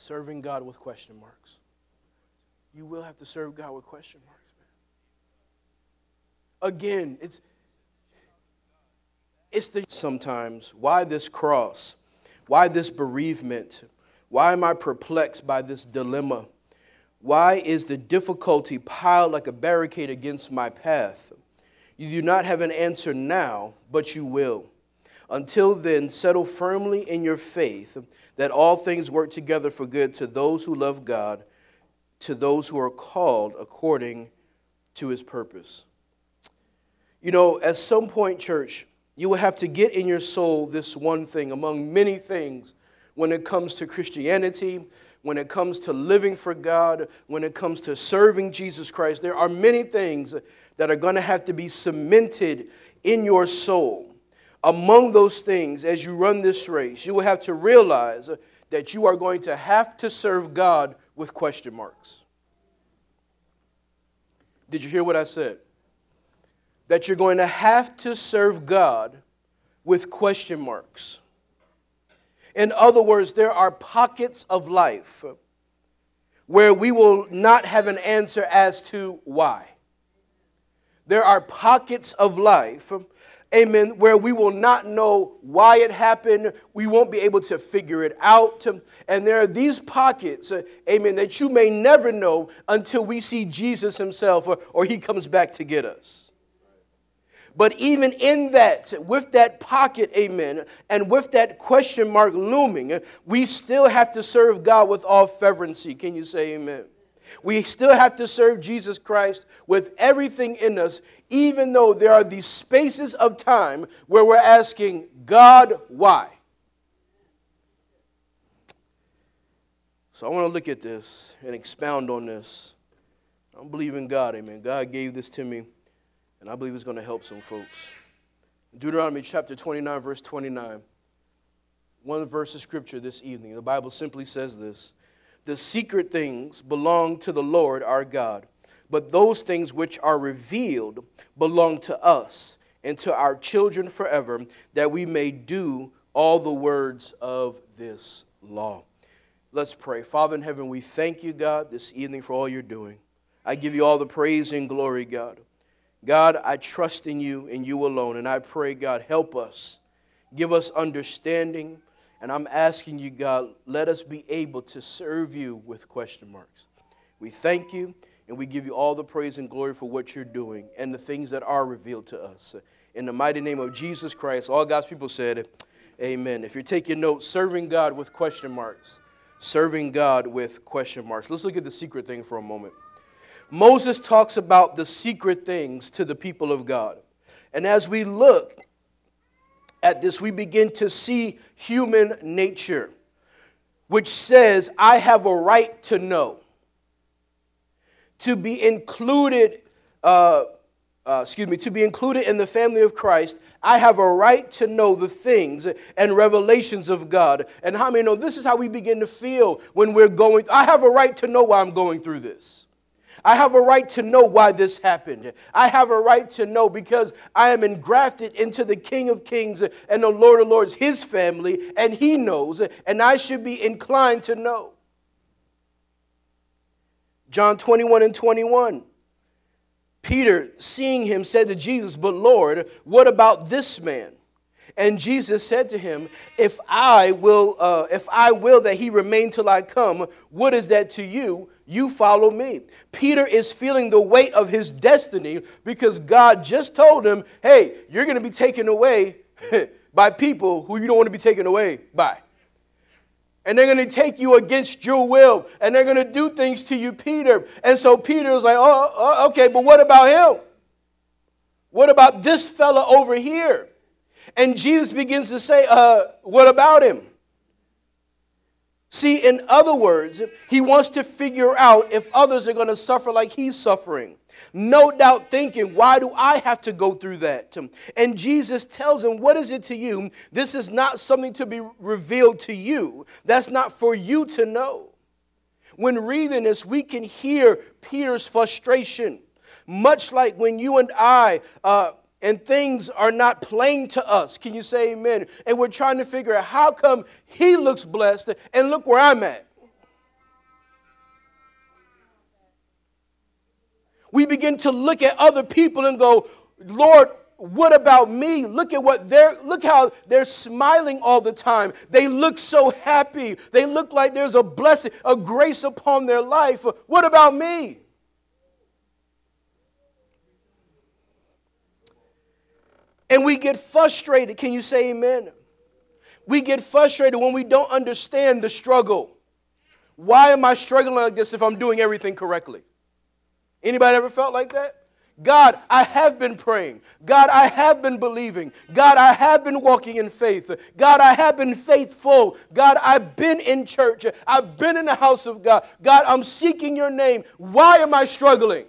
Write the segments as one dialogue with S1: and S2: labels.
S1: serving God with question marks. You will have to serve God with question marks, man. Again, it's it's the sometimes why this cross? Why this bereavement? Why am I perplexed by this dilemma? Why is the difficulty piled like a barricade against my path? You do not have an answer now, but you will. Until then, settle firmly in your faith that all things work together for good to those who love God, to those who are called according to his purpose. You know, at some point, church, you will have to get in your soul this one thing among many things when it comes to Christianity, when it comes to living for God, when it comes to serving Jesus Christ. There are many things that are going to have to be cemented in your soul among those things, as you run this race, you will have to realize that you are going to have to serve God with question marks. Did you hear what I said? That you're going to have to serve God with question marks. In other words, there are pockets of life where we will not have an answer as to why. There are pockets of life amen, where we will not know why it happened. We won't be able to figure it out. And there are these pockets, uh, amen, that you may never know until we see Jesus himself or, or he comes back to get us. But even in that, with that pocket, amen, and with that question mark looming, we still have to serve God with all fervency. Can you say amen? We still have to serve Jesus Christ with everything in us, even though there are these spaces of time where we're asking, God, why? So I want to look at this and expound on this. I'm believing God, amen. God gave this to me, and I believe it's going to help some folks. Deuteronomy chapter 29, verse 29. One verse of scripture this evening. The Bible simply says this the secret things belong to the Lord our God, but those things which are revealed belong to us and to our children forever, that we may do all the words of this law. Let's pray. Father in heaven, we thank you, God, this evening for all you're doing. I give you all the praise and glory, God. God, I trust in you and you alone, and I pray, God, help us. Give us understanding and I'm asking you, God, let us be able to serve you with question marks. We thank you and we give you all the praise and glory for what you're doing and the things that are revealed to us. In the mighty name of Jesus Christ, all God's people said, Amen. If you're taking notes, serving God with question marks. Serving God with question marks. Let's look at the secret thing for a moment. Moses talks about the secret things to the people of God. And as we look at this, we begin to see human nature, which says, I have a right to know. To be included, uh, uh, excuse me, to be included in the family of Christ, I have a right to know the things and revelations of God. And how many know this is how we begin to feel when we're going? I have a right to know why I'm going through this. I have a right to know why this happened. I have a right to know because I am engrafted into the King of Kings and the Lord of Lords, his family, and he knows, and I should be inclined to know. John 21 and 21. Peter, seeing him, said to Jesus, But Lord, what about this man? And Jesus said to him, If I will, uh, if I will that he remain till I come, what is that to you? You follow me. Peter is feeling the weight of his destiny because God just told him, Hey, you're going to be taken away by people who you don't want to be taken away by. And they're going to take you against your will, and they're going to do things to you, Peter. And so Peter is like, oh, oh, okay, but what about him? What about this fella over here? And Jesus begins to say, uh, What about him? See, in other words, he wants to figure out if others are going to suffer like he's suffering. No doubt thinking, why do I have to go through that? And Jesus tells him, What is it to you? This is not something to be revealed to you. That's not for you to know. When reading this, we can hear Peter's frustration, much like when you and I uh, and things are not plain to us. Can you say amen? And we're trying to figure out how come he looks blessed and look where I'm at. We begin to look at other people and go, Lord, what about me? Look at what they're look how they're smiling all the time. They look so happy. They look like there's a blessing, a grace upon their life. What about me? And we get frustrated. Can you say amen? We get frustrated when we don't understand the struggle. Why am I struggling like this if I'm doing everything correctly? Anybody ever felt like that? God, I have been praying. God, I have been believing. God, I have been walking in faith. God, I have been faithful. God, I've been in church. I've been in the house of God. God, I'm seeking your name. Why am I struggling?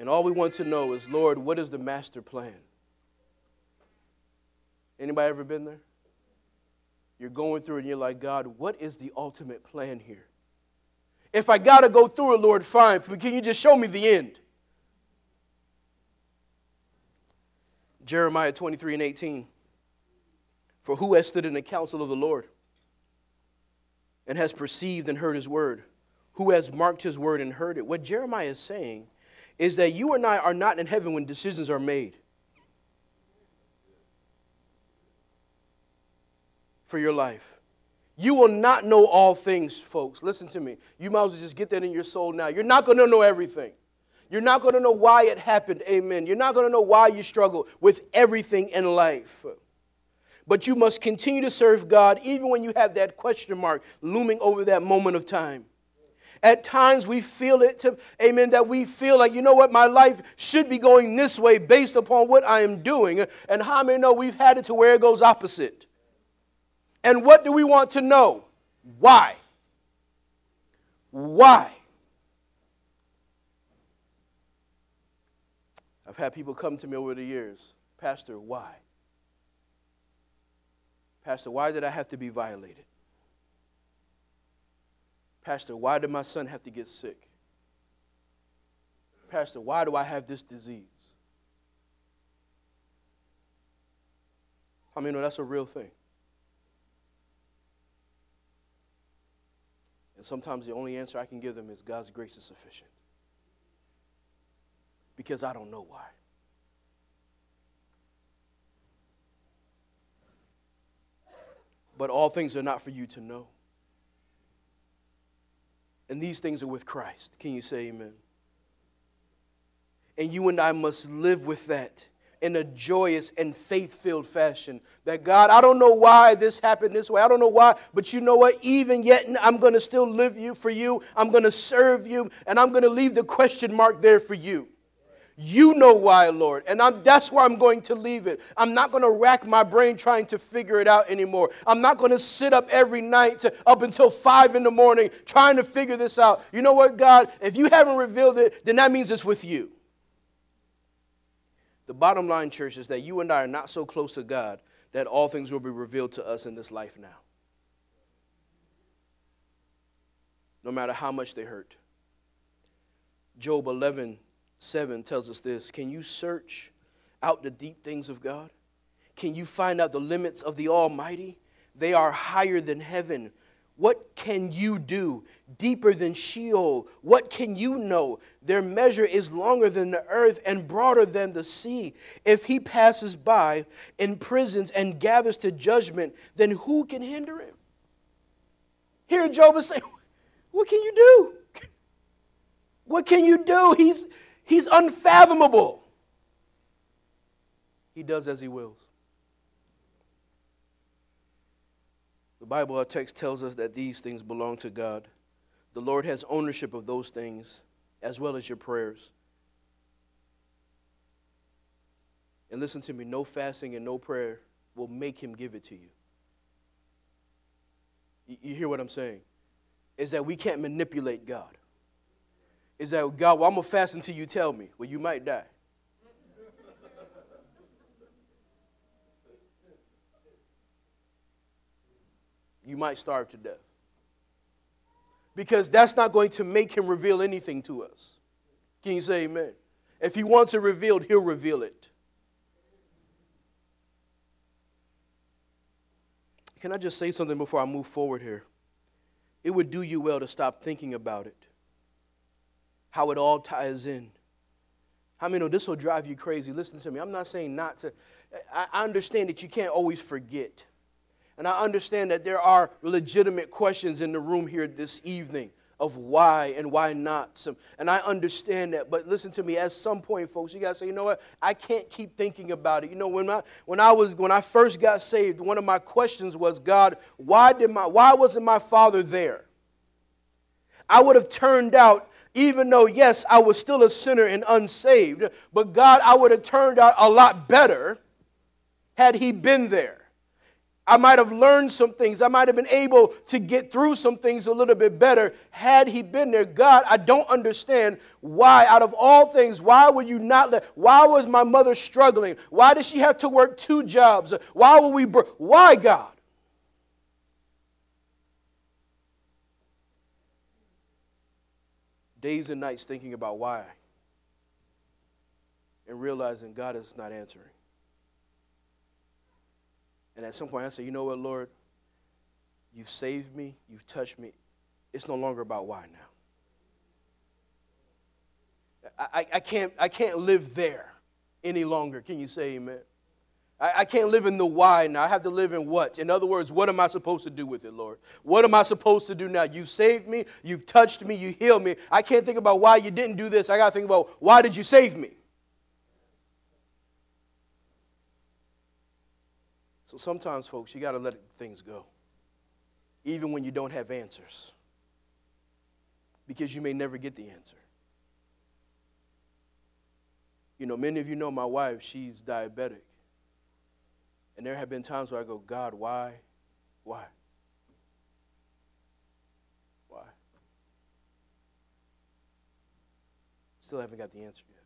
S1: And all we want to know is, Lord, what is the master plan? Anybody ever been there? You're going through and you're like, God, what is the ultimate plan here? If I got to go through it, Lord, fine. But can you just show me the end? Jeremiah 23 and 18. For who has stood in the counsel of the Lord and has perceived and heard his word? Who has marked his word and heard it? What Jeremiah is saying is that you and I are not in heaven when decisions are made for your life. You will not know all things, folks. Listen to me. You might as well just get that in your soul now. You're not going to know everything. You're not going to know why it happened. Amen. You're not going to know why you struggle with everything in life. But you must continue to serve God even when you have that question mark looming over that moment of time. At times we feel it, to, amen, that we feel like, you know what, my life should be going this way based upon what I am doing. And how many know we've had it to where it goes opposite? And what do we want to know? Why? Why? I've had people come to me over the years, Pastor, why? Pastor, why did I have to be violated? Pastor, why did my son have to get sick? Pastor, why do I have this disease? I mean, no, that's a real thing. And sometimes the only answer I can give them is God's grace is sufficient. Because I don't know why. But all things are not for you to know. And these things are with Christ. Can you say amen? And you and I must live with that in a joyous and faith filled fashion. That God, I don't know why this happened this way. I don't know why, but you know what? Even yet, I'm going to still live you for you. I'm going to serve you, and I'm going to leave the question mark there for you. You know why, Lord. And I'm, that's where I'm going to leave it. I'm not going to rack my brain trying to figure it out anymore. I'm not going to sit up every night to, up until five in the morning trying to figure this out. You know what, God? If you haven't revealed it, then that means it's with you. The bottom line, church, is that you and I are not so close to God that all things will be revealed to us in this life now. No matter how much they hurt. Job 11 7 tells us this Can you search out the deep things of God? Can you find out the limits of the Almighty? They are higher than heaven. What can you do? Deeper than Sheol. What can you know? Their measure is longer than the earth and broader than the sea. If he passes by in prisons and gathers to judgment, then who can hinder him? Here Job is saying, What can you do? What can you do? He's He's unfathomable. He does as he wills. The Bible, our text tells us that these things belong to God. The Lord has ownership of those things as well as your prayers. And listen to me no fasting and no prayer will make him give it to you. You hear what I'm saying? Is that we can't manipulate God is that God, well, I'm gonna fast until you tell me. Well, you might die. you might starve to death. Because that's not going to make him reveal anything to us. Can you say amen? If he wants it revealed, he'll reveal it. Can I just say something before I move forward here? it would do you well to stop thinking about it, how it all ties in. How many know this will drive you crazy? Listen to me. I'm not saying not to. I understand that you can't always forget. And I understand that there are legitimate questions in the room here this evening of why and why not. Some, and I understand that. But listen to me, at some point, folks, you gotta say, you know what? I can't keep thinking about it. You know, when I when I was when I first got saved, one of my questions was, God, why did my why wasn't my father there? I would have turned out even though, yes, I was still a sinner and unsaved, but God, I would have turned out a lot better had He been there. I might have learned some things. I might have been able to get through some things a little bit better had he been there. God, I don't understand why, out of all things, why would you not let, why was my mother struggling? Why did she have to work two jobs? Why were we, why, God? Days and nights thinking about why and realizing God is not answering. And at some point, I say, you know what, Lord? You've saved me, you've touched me. It's no longer about why now. I, I, can't, I can't live there any longer. Can you say amen? I, I can't live in the why now. I have to live in what? In other words, what am I supposed to do with it, Lord? What am I supposed to do now? You saved me, you've touched me, you healed me. I can't think about why you didn't do this. I got to think about why did you save me? So sometimes, folks, you got to let things go, even when you don't have answers, because you may never get the answer. You know, many of you know my wife, she's diabetic. And there have been times where I go, God, why? Why? Why? Still haven't got the answer yet.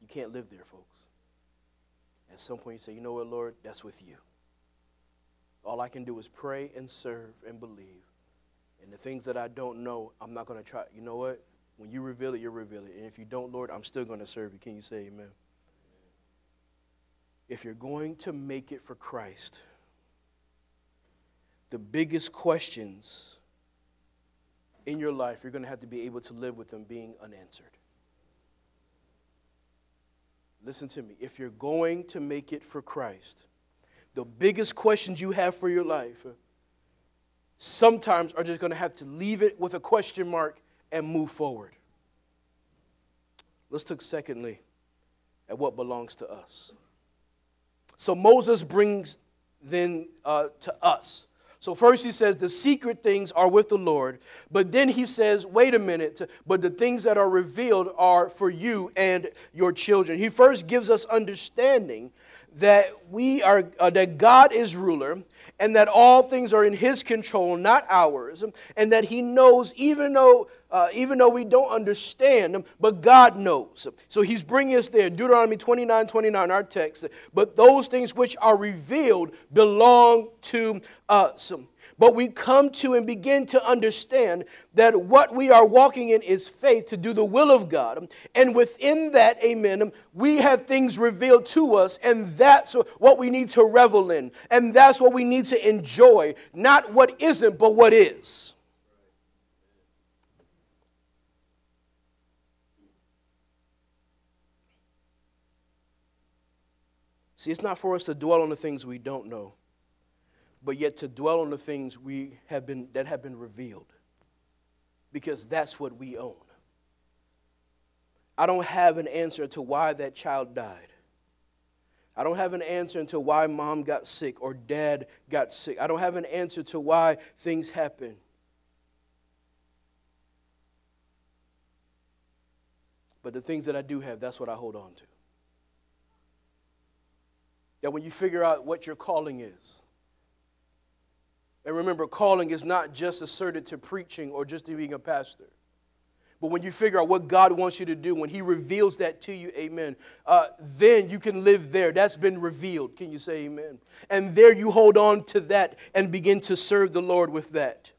S1: You can't live there, folks. At some point, you say, you know what, Lord, that's with you. All I can do is pray and serve and believe. And the things that I don't know, I'm not going to try. You know what? When you reveal it, you reveal it. And if you don't, Lord, I'm still going to serve you. Can you say amen? If you're going to make it for Christ, the biggest questions in your life, you're going to have to be able to live with them being unanswered. Listen to me. If you're going to make it for Christ, the biggest questions you have for your life sometimes are just going to have to leave it with a question mark and move forward. Let's look secondly at what belongs to us. So Moses brings then uh, to us so, first he says the secret things are with the Lord, but then he says, wait a minute, but the things that are revealed are for you and your children. He first gives us understanding that we are uh, that God is ruler and that all things are in his control not ours and that he knows even though uh, even though we don't understand them but God knows so he's bringing us there Deuteronomy 29 29 our text but those things which are revealed belong to us but we come to and begin to understand that what we are walking in is faith to do the will of God. And within that, amen, we have things revealed to us, and that's what we need to revel in. And that's what we need to enjoy. Not what isn't, but what is. See, it's not for us to dwell on the things we don't know but yet to dwell on the things we have been, that have been revealed. Because that's what we own. I don't have an answer to why that child died. I don't have an answer into why mom got sick or dad got sick. I don't have an answer to why things happen. But the things that I do have, that's what I hold on to. That when you figure out what your calling is, and remember, calling is not just asserted to preaching or just to being a pastor. But when you figure out what God wants you to do, when He reveals that to you, amen, uh, then you can live there. That's been revealed. Can you say amen? And there you hold on to that and begin to serve the Lord with that.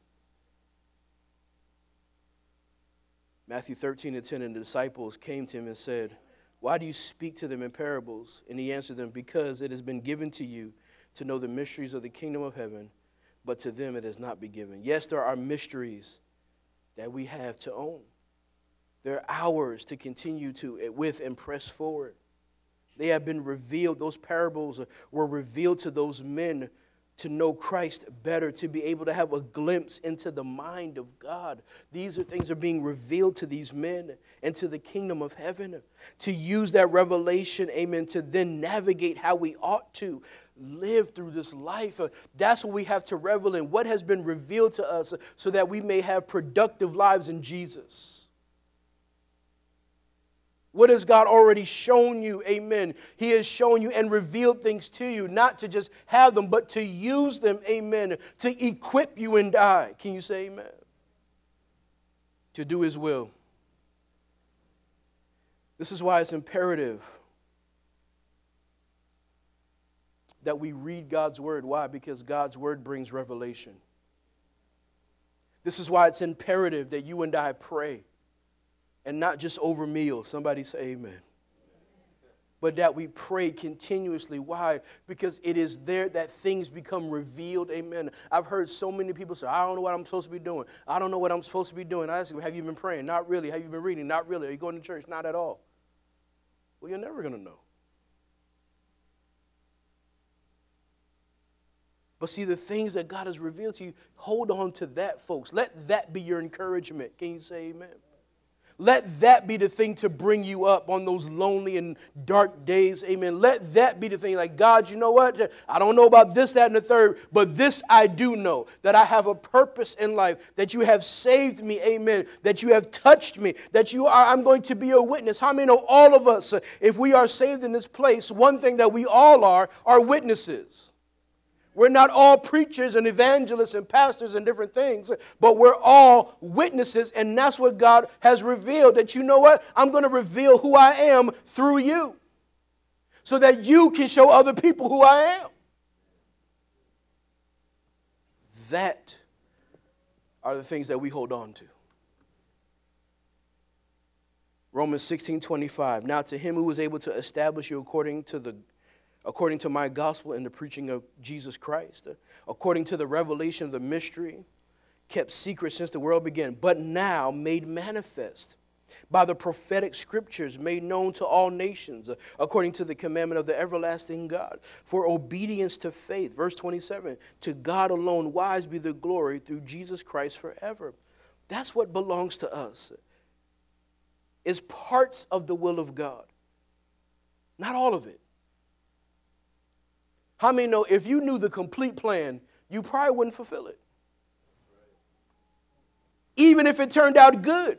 S1: Matthew 13 and 10, and the disciples came to him and said, Why do you speak to them in parables? And he answered them, Because it has been given to you to know the mysteries of the kingdom of heaven but to them it has not been given. Yes, there are mysteries that we have to own. There are hours to continue to eh, with and press forward. They have been revealed. Those parables were revealed to those men to know Christ better, to be able to have a glimpse into the mind of God. These are things that are being revealed to these men and to the kingdom of heaven. To use that revelation, amen, to then navigate how we ought to live through this life. Uh, that's what we have to revel in. What has been revealed to us so that we may have productive lives in Jesus. What has God already shown you? Amen. He has shown you and revealed things to you, not to just have them, but to use them, amen, to equip you and I. Can you say amen? To do His will. This is why it's imperative that we read God's word. Why? Because God's word brings revelation. This is why it's imperative that you and I pray and not just over meals. Somebody say amen. But that we pray continuously. Why? Because it is there that things become revealed. Amen. I've heard so many people say, I don't know what I'm supposed to be doing. I don't know what I'm supposed to be doing. I ask them, have you been praying? Not really. Have you been reading? Not really. Are you going to church? Not at all. Well, you're never going to know. But see, the things that God has revealed to you, hold on to that, folks. Let that be your encouragement. Can you say amen? Let that be the thing to bring you up on those lonely and dark days. Amen. Let that be the thing. Like, God, you know what? I don't know about this, that, and the third, but this I do know that I have a purpose in life, that you have saved me. Amen. That you have touched me, that you are, I'm going to be a witness. How many know all of us, if we are saved in this place, one thing that we all are, are witnesses. We're not all preachers and evangelists and pastors and different things, but we're all witnesses, and that's what God has revealed. That you know what? I'm going to reveal who I am through you so that you can show other people who I am. That are the things that we hold on to. Romans 16 25. Now, to him who was able to establish you according to the according to my gospel and the preaching of Jesus Christ, uh, according to the revelation of the mystery kept secret since the world began, but now made manifest by the prophetic scriptures made known to all nations, uh, according to the commandment of the everlasting God, for obedience to faith. Verse 27 To God alone wise be the glory through Jesus Christ forever. That's what belongs to us, is parts of the will of God, not all of it. How many know if you knew the complete plan, you probably wouldn't fulfill it? Even if it turned out good.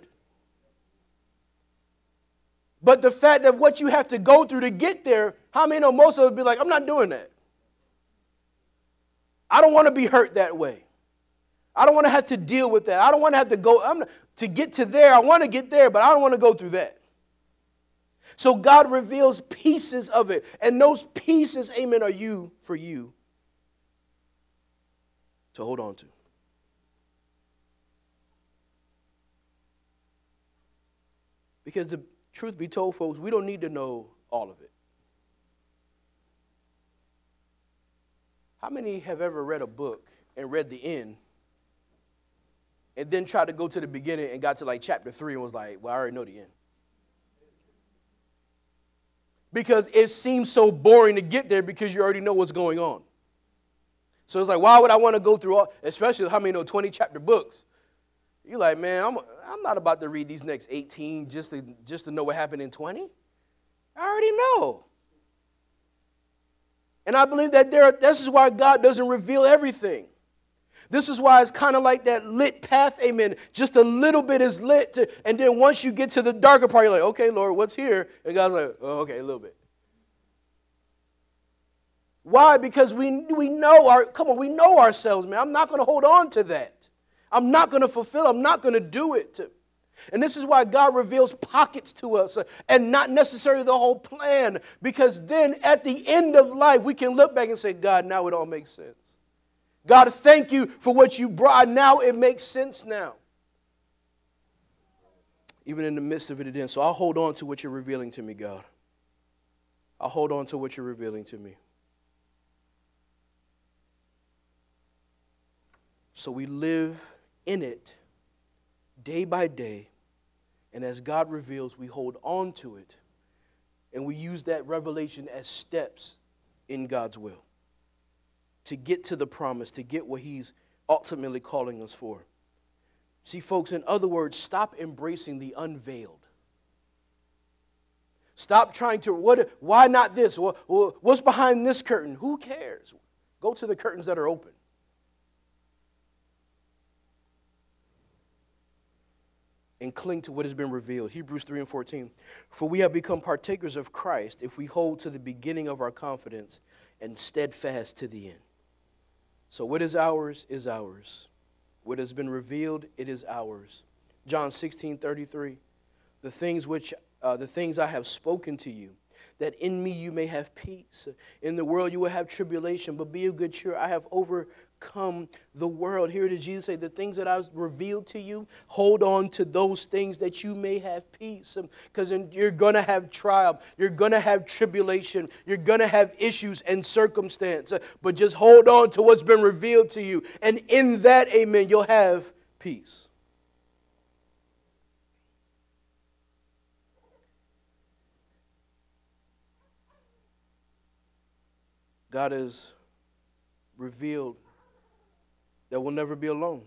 S1: But the fact that what you have to go through to get there, how many know most of us be like, I'm not doing that. I don't want to be hurt that way. I don't want to have to deal with that. I don't want to have to go I'm not, to get to there. I want to get there, but I don't want to go through that. So God reveals pieces of it. And those pieces, amen, are you for you to hold on to. Because the truth be told, folks, we don't need to know all of it. How many have ever read a book and read the end and then tried to go to the beginning and got to like chapter three and was like, well, I already know the end? Because it seems so boring to get there because you already know what's going on. So it's like, why would I want to go through all, especially how many know 20 chapter books? You're like, man, I'm, I'm not about to read these next 18 just to, just to know what happened in 20. I already know. And I believe that there, this is why God doesn't reveal everything. This is why it's kind of like that lit path, amen. Just a little bit is lit, to, and then once you get to the darker part, you're like, okay, Lord, what's here? And God's like, oh, okay, a little bit. Why? Because we, we know our, come on, we know ourselves, man. I'm not going to hold on to that. I'm not going to fulfill, I'm not going to do it. And this is why God reveals pockets to us uh, and not necessarily the whole plan, because then at the end of life, we can look back and say, God, now it all makes sense. God, thank you for what you brought. Now it makes sense now. Even in the midst of it, it didn't. So I'll hold on to what you're revealing to me, God. I'll hold on to what you're revealing to me. so we live in it day by day. And as God reveals, we hold on to it. And we use that revelation as steps in God's will to get to the promise, to get what He's ultimately calling us for. See, folks, in other words, stop embracing the unveiled. Stop trying to, what, why not this? What's behind this curtain? Who cares? Go to the curtains that are open. and cling to what has been revealed. Hebrews 3 and 14. For we have become partakers of Christ if we hold to the beginning of our confidence and steadfast to the end. So, what is ours is ours. What has been revealed, it is ours. John 16 33. The things which uh, the things I have spoken to you, that in me you may have peace. In the world you will have tribulation, but be of good cheer. I have overcome the world. Here did Jesus say, The things that I've revealed to you, hold on to those things that you may have peace. Um, because you're going to have trial, you're going to have tribulation, you're going to have issues and circumstance. Uh, but just hold on to what's been revealed to you. And in that, amen, you'll have peace. God has revealed that we'll never be alone.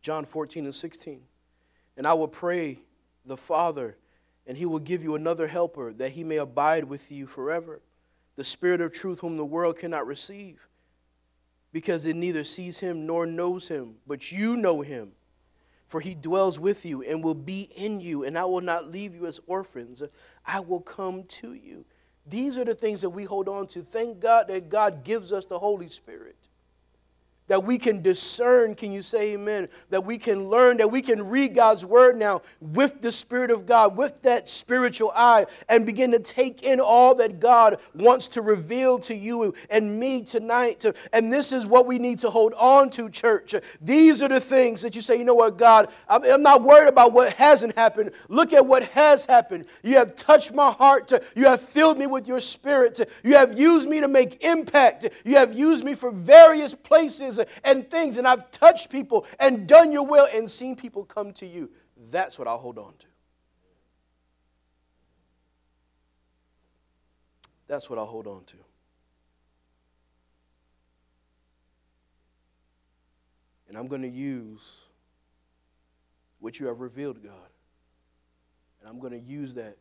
S1: John 14 and 16. And I will pray the Father, and he will give you another helper, that he may abide with you forever. The Spirit of truth, whom the world cannot receive, because it neither sees him nor knows him, but you know him. For he dwells with you and will be in you, and I will not leave you as orphans. I will come to you. These are the things that we hold on to. Thank God that God gives us the Holy Spirit that we can discern, can you say amen? That we can learn, that we can read God's word now with the Spirit of God, with that spiritual eye, and begin to take in all that God wants to reveal to you and me tonight. And this is what we need to hold on to, church. These are the things that you say, you know what, God, I'm not worried about what hasn't happened. Look at what has happened. You have touched my heart, you have filled me with your spirit, you have used me to make impact, you have used me for various places and things, and I've touched people and done your will and seen people come to you. That's what I'll hold on to. That's what I'll hold on to. And I'm going to use what you have revealed, God. And I'm going to use that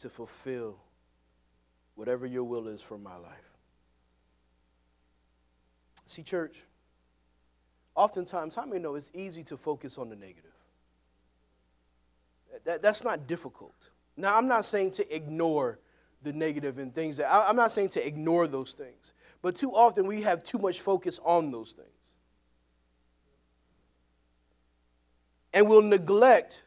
S1: to fulfill whatever your will is for my life. See, church, oftentimes, how many know it's easy to focus on the negative? That, that's not difficult. Now, I'm not saying to ignore the negative and things that I, I'm not saying to ignore those things, but too often we have too much focus on those things. And we'll neglect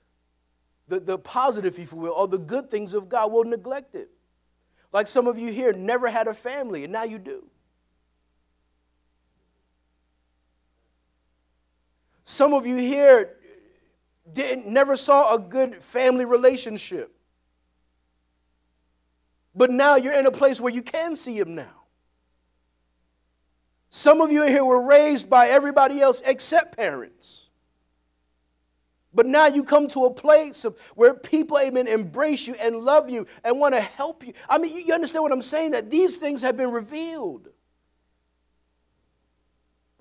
S1: the, the positive, if you will, or the good things of God. We'll neglect it. Like some of you here never had a family, and now you do. Some of you here didn't, never saw a good family relationship. But now you're in a place where you can see him now. Some of you here were raised by everybody else except parents. But now you come to a place of where people, amen, embrace you and love you and want to help you. I mean, you understand what I'm saying? That these things have been revealed.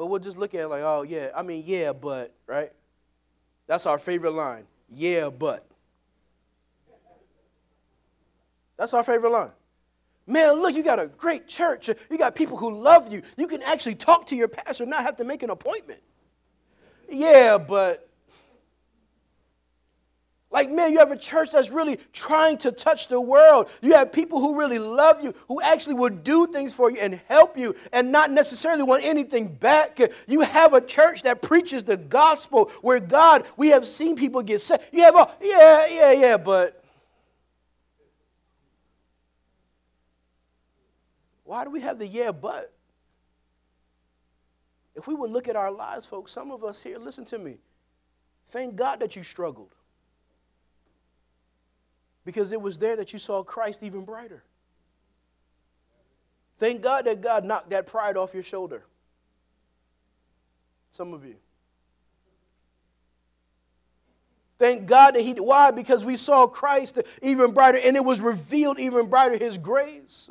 S1: But we'll just look at it like, oh, yeah, I mean, yeah, but, right? That's our favorite line. Yeah, but. That's our favorite line. Man, look, you got a great church. You got people who love you. You can actually talk to your pastor, not have to make an appointment. Yeah, but like, man, you have a church that's really trying to touch the world. You have people who really love you, who actually will do things for you and help you and not necessarily want anything back. You have a church that preaches the gospel where God, we have seen people get saved. You have a, yeah, yeah, yeah, but why do we have the yeah, but? If we would look at our lives, folks, some of us here, listen to me. Thank God that you struggled because it was there that you saw Christ even brighter. Thank God that God knocked that pride off your shoulder. Some of you. Thank God that He, why? Because we saw Christ even brighter, and it was revealed even brighter His grace.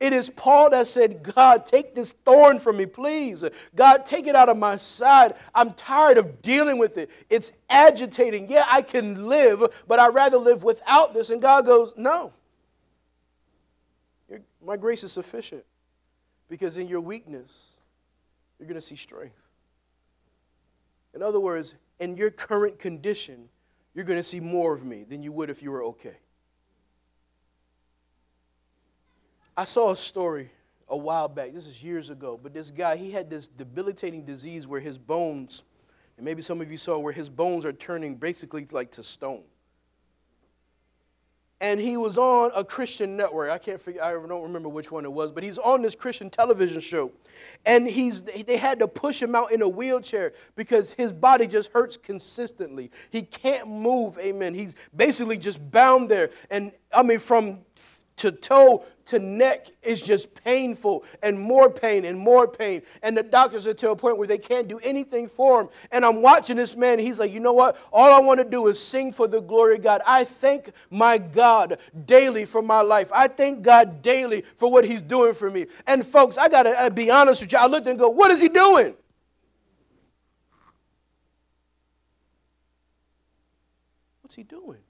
S1: It is Paul that said, God, take this thorn from me, please. God, take it out of my side. I'm tired of dealing with it. It's agitating. Yeah, I can live, but I'd rather live without this. And God goes, No. My grace is sufficient because in your weakness, you're going to see strength. In other words, in your current condition, you're going to see more of me than you would if you were okay. I saw a story a while back, this is years ago, but this guy, he had this debilitating disease where his bones, and maybe some of you saw where his bones are turning basically like to stone and he was on a Christian network. I can't figure, I don't remember which one it was, but he's on this Christian television show. And he's, they had to push him out in a wheelchair because his body just hurts consistently. He can't move, amen. He's basically just bound there. And I mean, from to toe to neck is just painful and more pain and more pain. And the doctors are to a point where they can't do anything for him. And I'm watching this man. He's like, you know what? All I want to do is sing for the glory of God. I thank my God daily for my life. I thank God daily for what he's doing for me. And folks, I got to uh, be honest with you. I looked and go, what is he doing? What's he doing?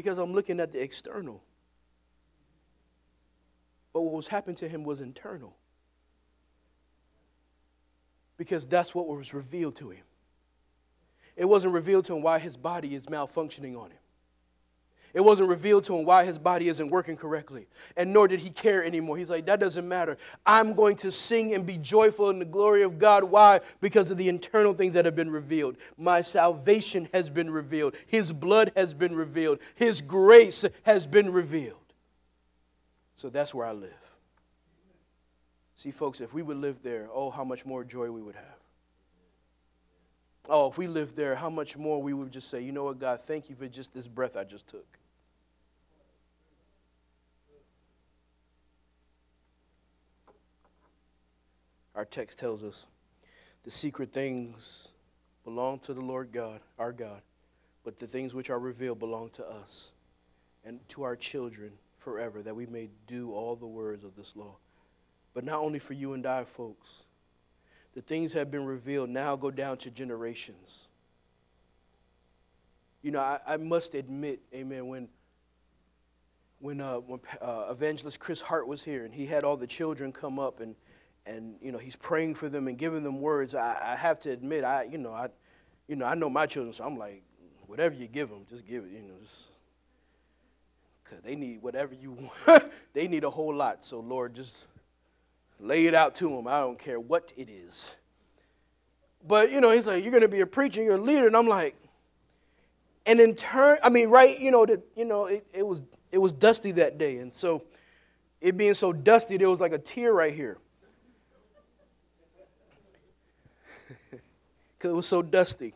S1: Because I'm looking at the external. But what was happening to him was internal. Because that's what was revealed to him. It wasn't revealed to him why his body is malfunctioning on him. It wasn't revealed to him why his body isn't working correctly. And nor did he care anymore. He's like, that doesn't matter. I'm going to sing and be joyful in the glory of God. Why? Because of the internal things that have been revealed. My salvation has been revealed. His blood has been revealed. His grace has been revealed. So that's where I live. See, folks, if we would live there, oh, how much more joy we would have. Oh, if we lived there, how much more we would just say, you know what, God, thank you for just this breath I just took. Our text tells us the secret things belong to the Lord God, our God, but the things which are revealed belong to us and to our children forever, that we may do all the words of this law. But not only for you and I, folks, the things have been revealed now go down to generations. You know, I, I must admit, amen, when when, uh, when uh, evangelist Chris Hart was here and he had all the children come up and and you know he's praying for them and giving them words. I, I have to admit, I you know I, you know I know my children, so I'm like, whatever you give them, just give it. You know, just because they need whatever you want. they need a whole lot. So Lord, just lay it out to them. I don't care what it is. But you know, he's like, you're going to be a preacher, you're a leader, and I'm like, and in turn, I mean, right? You know, that you know, it, it was it was dusty that day, and so it being so dusty, there was like a tear right here. Because it was so dusty.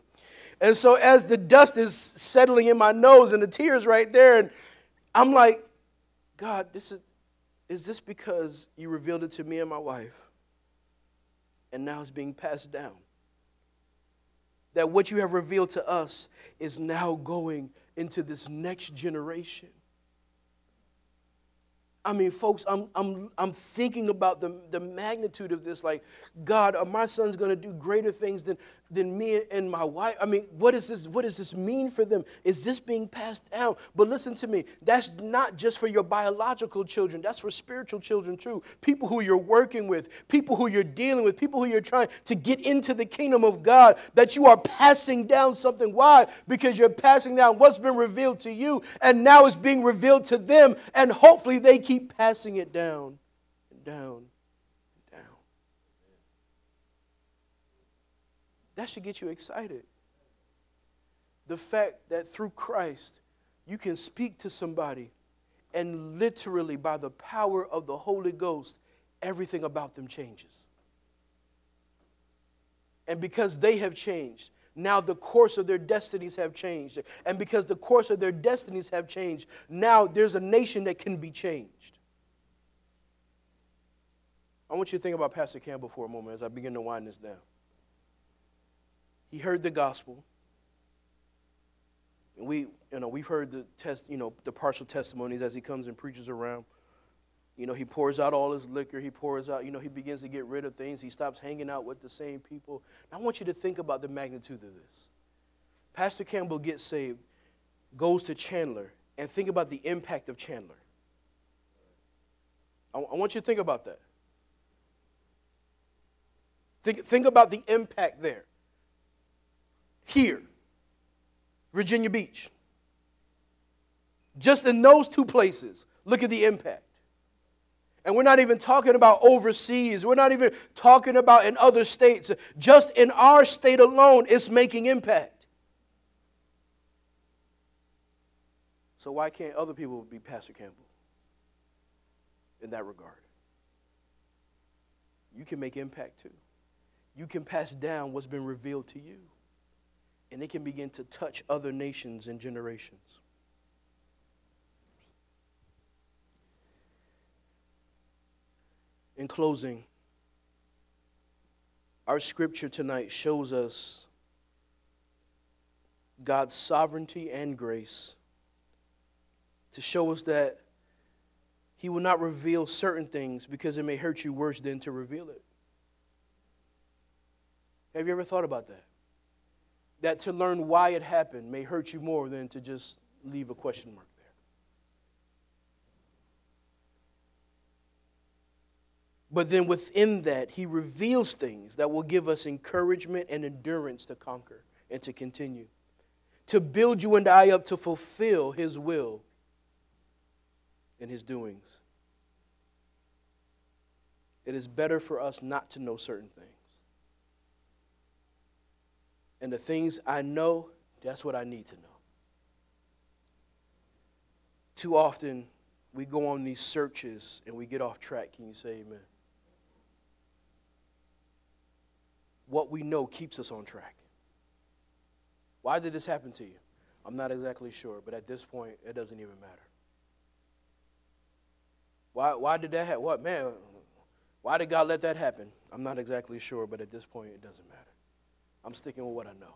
S1: And so as the dust is settling in my nose and the tears right there, and I'm like, God, this is is this because you revealed it to me and my wife? And now it's being passed down. That what you have revealed to us is now going into this next generation. I mean, folks, I'm, I'm, I'm thinking about the, the magnitude of this. Like, God, are my son's going to do greater things than, than me and my wife. I mean, what, is this, what does this mean for them? Is this being passed down? But listen to me, that's not just for your biological children, that's for spiritual children too. People who you're working with, people who you're dealing with, people who you're trying to get into the kingdom of God, that you are passing down something. Why? Because you're passing down what's been revealed to you, and now it's being revealed to them, and hopefully they keep passing it down and down That should get you excited. The fact that through Christ, you can speak to somebody and literally, by the power of the Holy Ghost, everything about them changes. And because they have changed, now the course of their destinies have changed. And because the course of their destinies have changed, now there's a nation that can be changed. I want you to think about Pastor Campbell for a moment as I begin to wind this down. He heard the gospel. And we, you know, we've heard the test, you know, the partial testimonies as he comes and preaches around. You know, he pours out all his liquor. He pours out, you know, he begins to get rid of things. He stops hanging out with the same people. I want you to think about the magnitude of this. Pastor Campbell gets saved, goes to Chandler, and think about the impact of Chandler. I, I want you to think about that. Think, think about the impact there. Here, Virginia Beach. Just in those two places, look at the impact. And we're not even talking about overseas. We're not even talking about in other states. Just in our state alone, it's making impact. So, why can't other people be Pastor Campbell in that regard? You can make impact too. You can pass down what's been revealed to you, and it can begin to touch other nations and generations. In closing, our scripture tonight shows us God's sovereignty and grace to show us that He will not reveal certain things because it may hurt you worse than to reveal it. Have you ever thought about that? That to learn why it happened may hurt you more than to just leave a question mark. There. But then within that, he reveals things that will give us encouragement and endurance to conquer and to continue, to build you and I up to fulfill his will and his doings. It is better for us not to know certain things. And the things I know, that's what I need to know. Too often, we go on these searches and we get off track. Can you say amen? what we know keeps us on track. Why did this happen to you? I'm not exactly sure, but at this point, it doesn't even matter. Why, why did that happen? What, man, why did God let that happen? I'm not exactly sure, but at this point, it doesn't matter. I'm sticking with what I know.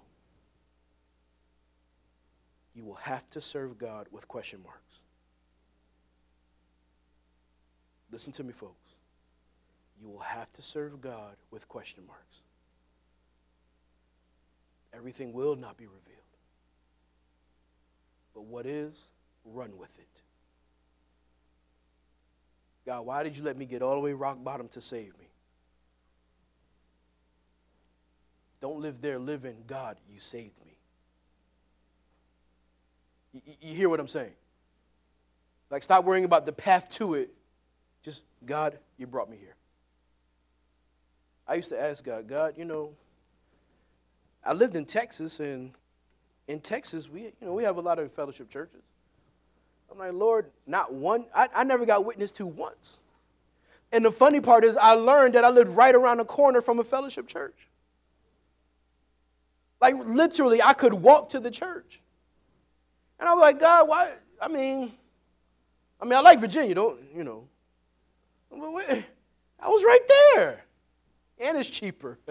S1: You will have to serve God with question marks. Listen to me, folks. You will have to serve God with question marks everything will not be revealed. But what is, run with it. God, why did you let me get all the way rock bottom to save me? Don't live there living, God, you saved me. You, you hear what I'm saying? Like, stop worrying about the path to it. Just, God, you brought me here. I used to ask God, God, you know, I lived in Texas, and in Texas, we, you know, we have a lot of fellowship churches. I'm like, Lord, not one, I, I never got witness to once. And the funny part is, I learned that I lived right around the corner from a fellowship church. Like, literally, I could walk to the church. And I was like, God, why? I mean, I mean, I like Virginia, don't, you know. I was right there. And it's cheaper.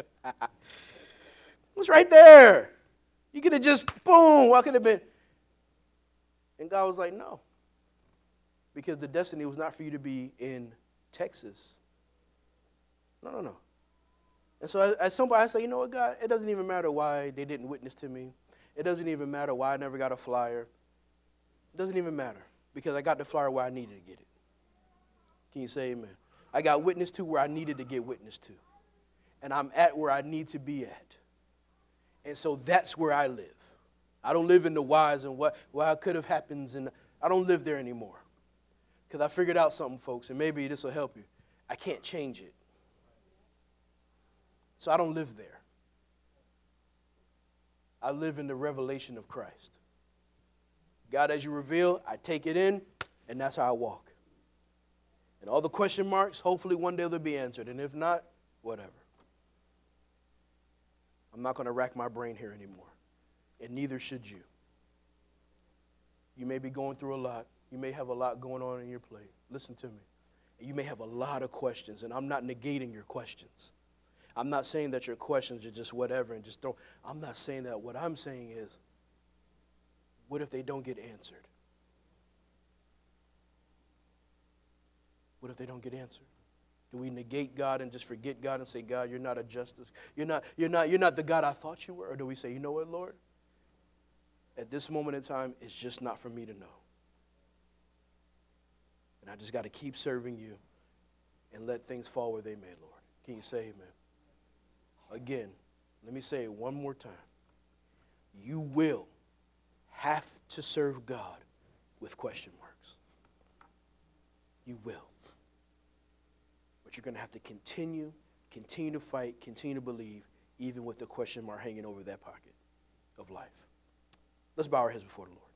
S1: It was right there. You could have just, boom, I could have been. And God was like, no. Because the destiny was not for you to be in Texas. No, no, no. And so at some point I say, you know what, God, it doesn't even matter why they didn't witness to me. It doesn't even matter why I never got a flyer. It doesn't even matter because I got the flyer where I needed to get it. Can you say amen? I got witness to where I needed to get witness to. And I'm at where I need to be at. And so that's where I live. I don't live in the whys and what, what could have happened, and I don't live there anymore. Because I figured out something, folks, and maybe this will help you. I can't change it. So I don't live there. I live in the revelation of Christ. God, as you reveal, I take it in, and that's how I walk. And all the question marks, hopefully one day they'll be answered. And if not, whatever. I'm not going to rack my brain here anymore. And neither should you. You may be going through a lot. You may have a lot going on in your plate. Listen to me. You may have a lot of questions, and I'm not negating your questions. I'm not saying that your questions are just whatever and just don't. I'm not saying that. What I'm saying is, what if they don't get answered? What if they don't get answered? Do we negate God and just forget God and say, God, you're not a justice. You're not, you're not, you're not the God I thought you were? Or do we say, you know what, Lord? At this moment in time, it's just not for me to know. And I just got to keep serving you and let things fall where they may, Lord. Can you say amen? Again, let me say it one more time. You will have to serve God with question marks. You will. But you're going to have to continue, continue to fight, continue to believe, even with the question mark hanging over that pocket of life. Let's bow our heads before the Lord.